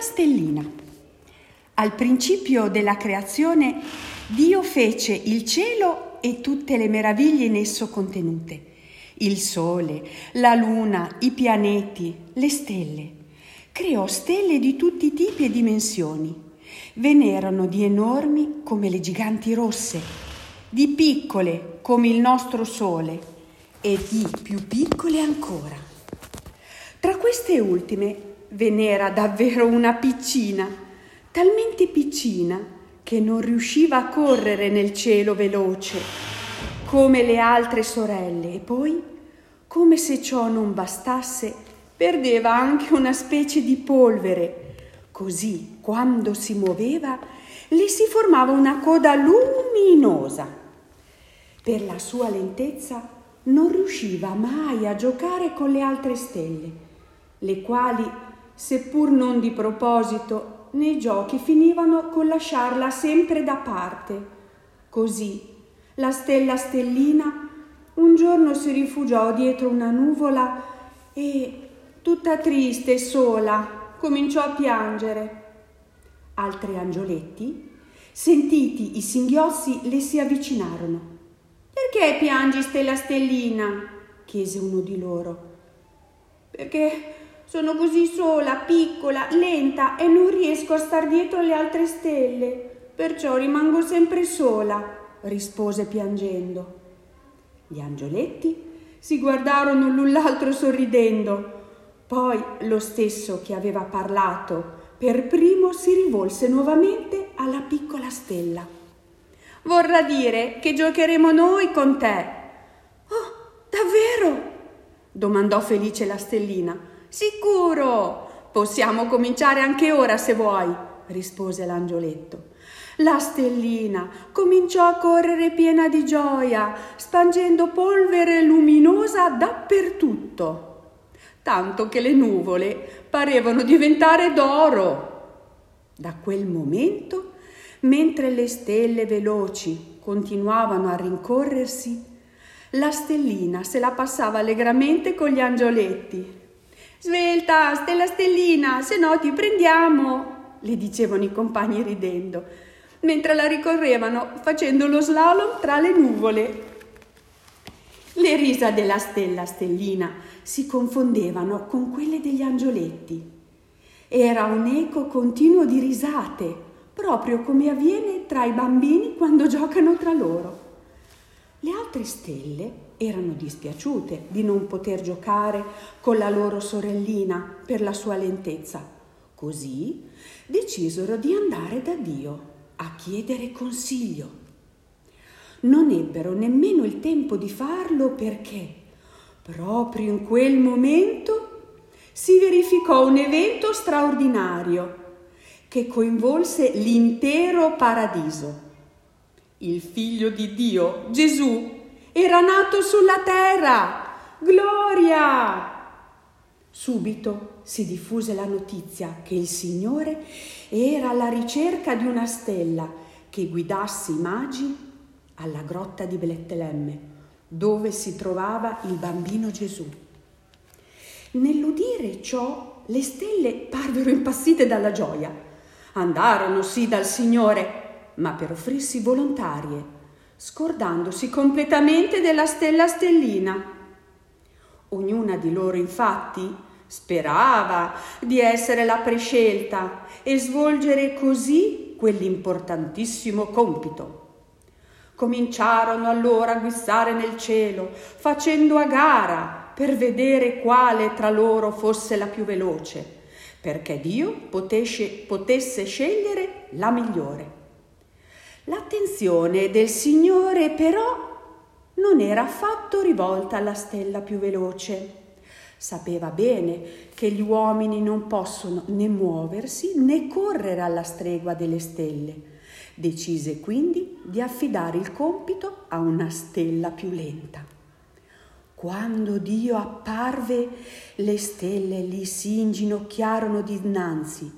stella stellina. Al principio della creazione Dio fece il cielo e tutte le meraviglie in esso contenute, il sole, la luna, i pianeti, le stelle. Creò stelle di tutti i tipi e dimensioni. Ve n'erano di enormi come le giganti rosse, di piccole come il nostro sole e di più piccole ancora. Tra queste ultime ve n'era davvero una piccina, talmente piccina che non riusciva a correre nel cielo veloce come le altre sorelle e poi, come se ciò non bastasse, perdeva anche una specie di polvere. Così, quando si muoveva, le si formava una coda luminosa. Per la sua lentezza non riusciva mai a giocare con le altre stelle, le quali, seppur non di proposito, nei giochi finivano con lasciarla sempre da parte. Così la stella stellina un giorno si rifugiò dietro una nuvola e, tutta triste e sola, cominciò a piangere. Altri angioletti, sentiti i singhiozzi, le si avvicinarono. Perché piangi, stella stellina? chiese uno di loro. Perché sono così sola, piccola, lenta e non riesco a star dietro alle altre stelle. Perciò rimango sempre sola, rispose piangendo. Gli angioletti si guardarono l'un l'altro sorridendo. Poi lo stesso che aveva parlato per primo si rivolse nuovamente alla piccola stella. Vorrà dire che giocheremo noi con te. Oh, davvero? domandò felice la stellina. Sicuro! Possiamo cominciare anche ora se vuoi, rispose l'angioletto. La stellina cominciò a correre piena di gioia, spangendo polvere luminosa dappertutto, tanto che le nuvole parevano diventare d'oro. Da quel momento, mentre le stelle veloci continuavano a rincorrersi, la stellina se la passava allegramente con gli angioletti. Svelta, stella stellina, se no ti prendiamo, le dicevano i compagni ridendo, mentre la ricorrevano facendo lo slalom tra le nuvole. Le risa della stella stellina si confondevano con quelle degli angioletti. Era un eco continuo di risate, proprio come avviene tra i bambini quando giocano tra loro. Le altre stelle erano dispiaciute di non poter giocare con la loro sorellina per la sua lentezza. Così decisero di andare da Dio a chiedere consiglio. Non ebbero nemmeno il tempo di farlo perché proprio in quel momento si verificò un evento straordinario che coinvolse l'intero paradiso il figlio di Dio, Gesù, era nato sulla terra. Gloria! Subito si diffuse la notizia che il Signore era alla ricerca di una stella che guidasse i magi alla grotta di Betlemme, dove si trovava il bambino Gesù. Nell'udire ciò, le stelle parvero impazzite dalla gioia. Andarono sì dal Signore ma per offrirsi volontarie, scordandosi completamente della stella stellina. Ognuna di loro infatti sperava di essere la prescelta e svolgere così quell'importantissimo compito. Cominciarono allora a guizzare nel cielo, facendo a gara per vedere quale tra loro fosse la più veloce, perché Dio potesse, potesse scegliere la migliore. L'attenzione del Signore però non era affatto rivolta alla stella più veloce. Sapeva bene che gli uomini non possono né muoversi né correre alla stregua delle stelle. Decise quindi di affidare il compito a una stella più lenta. Quando Dio apparve, le stelle gli si inginocchiarono dinanzi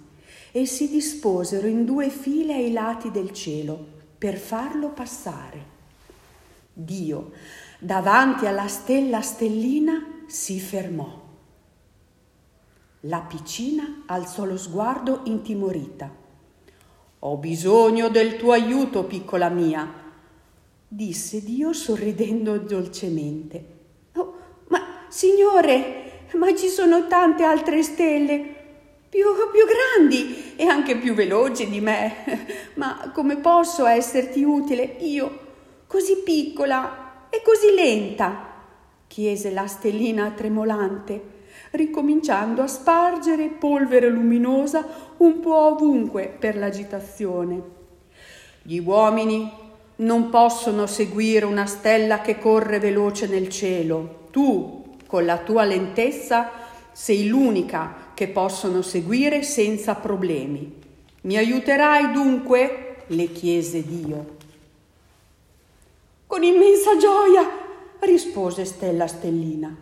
e si disposero in due file ai lati del cielo per farlo passare. Dio, davanti alla stella stellina, si fermò. La piccina alzò lo sguardo intimorita. Ho bisogno del tuo aiuto, piccola mia, disse Dio sorridendo dolcemente. Oh, ma signore, ma ci sono tante altre stelle più, più grandi e anche più veloci di me. Ma come posso esserti utile io, così piccola e così lenta? chiese la stellina tremolante, ricominciando a spargere polvere luminosa un po' ovunque per l'agitazione. Gli uomini non possono seguire una stella che corre veloce nel cielo. Tu, con la tua lentezza, sei l'unica che possono seguire senza problemi. Mi aiuterai dunque? le chiese Dio. Con immensa gioia, rispose Stella Stellina.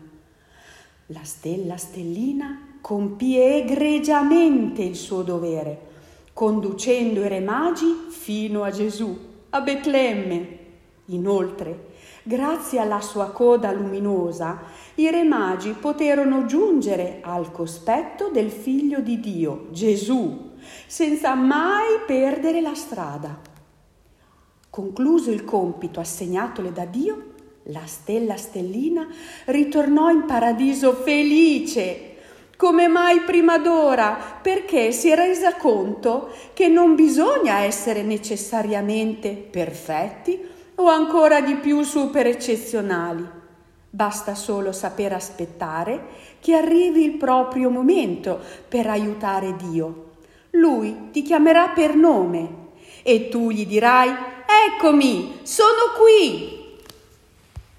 La Stella Stellina compì egregiamente il suo dovere, conducendo i re magi fino a Gesù, a Betlemme. Inoltre, Grazie alla sua coda luminosa, i re magi poterono giungere al cospetto del figlio di Dio, Gesù, senza mai perdere la strada. Concluso il compito assegnatole da Dio, la stella stellina ritornò in paradiso felice, come mai prima d'ora, perché si è resa conto che non bisogna essere necessariamente perfetti o ancora di più super eccezionali. Basta solo saper aspettare che arrivi il proprio momento per aiutare Dio. Lui ti chiamerà per nome e tu gli dirai Eccomi, sono qui.